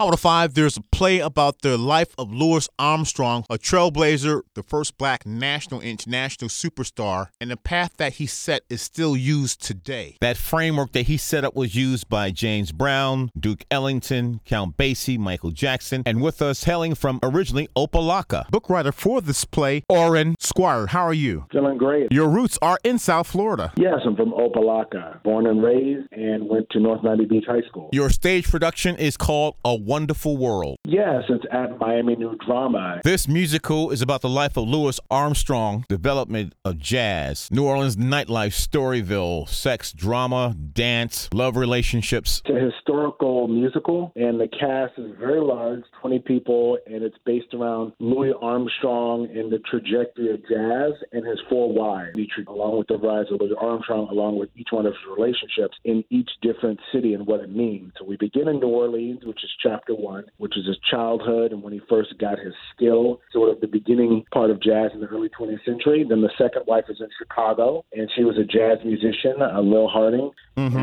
Howard 5, there's a play about the life of Louis Armstrong, a trailblazer, the first black national international superstar, and the path that he set is still used today. That framework that he set up was used by James Brown, Duke Ellington, Count Basie, Michael Jackson, and with us hailing from originally Opa-locka. Book writer for this play, Aurin Squire. How are you? Feeling great. Your roots are in South Florida. Yes, I'm from Opa-locka, born and raised, and went to North Miami Beach High School. Your stage production is called A Wonderful World. Yes, it's at Miami New Drama. This musical is about the life of Louis Armstrong, development of jazz, New Orleans nightlife, Storyville, sex, drama, dance, love relationships. It's a historical musical, and the cast is very large 20 people, and it's based around Louis Armstrong and the trajectory of jazz and his four wives, along with the rise of Louis Armstrong, along with each one of his relationships in each different city and what it means. So we begin in New Orleans, which is chapter one, which is his childhood and when he first got his skill, sort of the beginning part of jazz in the early 20th century. Then the second wife is in Chicago, and she was a jazz musician, uh, Lil Hardin,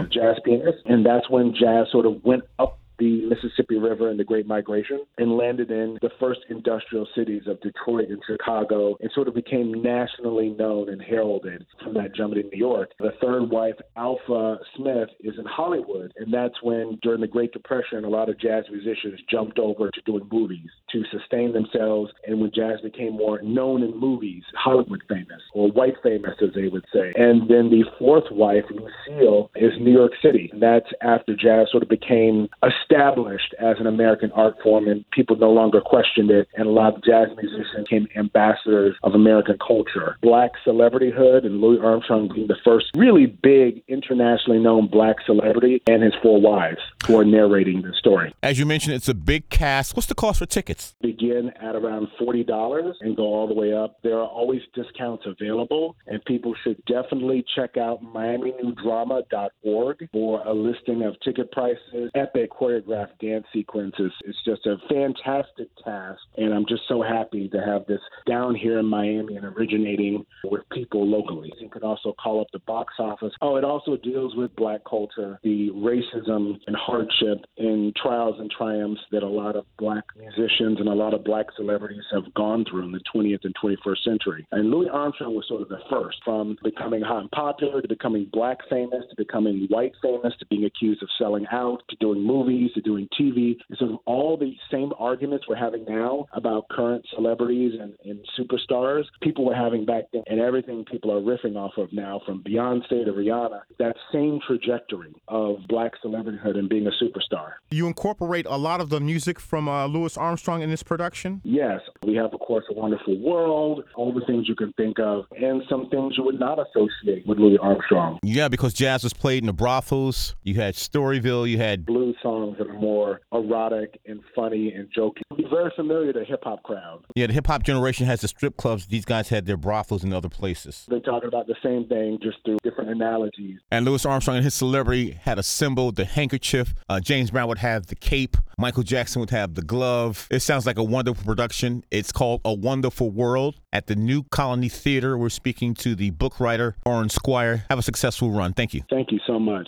a jazz pianist, and that's when jazz sort of went up the Mississippi River and the Great Migration and landed in the first industrial cities of Detroit and Chicago and sort of became nationally known and heralded from that jump in New York. The third wife, Alpha Smith, is in Hollywood, and that's when, during the Great Depression, a lot of jazz musicians jumped over to doing movies to sustain themselves. And when jazz became more known in movies, Hollywood famous, or white famous, as they would say. And then the fourth wife, Lucille, is New York City. And that's after jazz sort of became established as an American art form, and people no longer questioned it. And a lot of jazz musicians became ambassadors of American culture. Black celebrityhood, and Louis Armstrong being the first really big, internationally known black celebrity, and his four wives who are narrating the story. As you mentioned, it's a big cast. What's the cost for tickets? Begin at around $40 and go all the way up. There are always discounts available, and people should definitely check out miaminewdrama.org for a listing of ticket prices, epic choreographed dance sequences. It's just a fantastic cast, and I'm just so happy to have this down here in Miami and originating with people locally. You can also call up the box office. Oh, it also deals with black culture, the racism and hardship and trials and triumphs that a lot of black musicians and a lot of black celebrities have gone through in the 20th and 21st century. And Louis Armstrong was sort of the first from becoming hot and popular to becoming black famous to becoming white famous to being accused of selling out to doing movies to doing TV. And of all the same arguments we're having now about current celebrities and, and superstars, people were having back then, and everything people are riffing off of now from Beyonce to Rihanna, that same trajectory of black celebrityhood and being a superstar. You incorporate a lot of the music from uh, Louis Armstrong in this production? Yes, we have, of course, A Wonderful World, all the things you can think of, and some things you would not associate with Louis Armstrong. Yeah, because jazz was played in the brothels. You had Storyville. You had Blues songs that are more erotic and funny and joking. Be very familiar to hip hop crowd. yeah. The hip hop generation has the strip clubs. These guys had their brothels in other places. They're talking about the same thing just through different analogies. And Louis Armstrong and his celebrity had a symbol, the handkerchief. Uh, James Brown would have the cape. Michael Jackson would have the glove. It sounds like a wonderful production. It's called A Wonderful World at the New Colony Theater. We're speaking to the book writer, Aurin Squire. Have a successful run. Thank you. Thank you so much.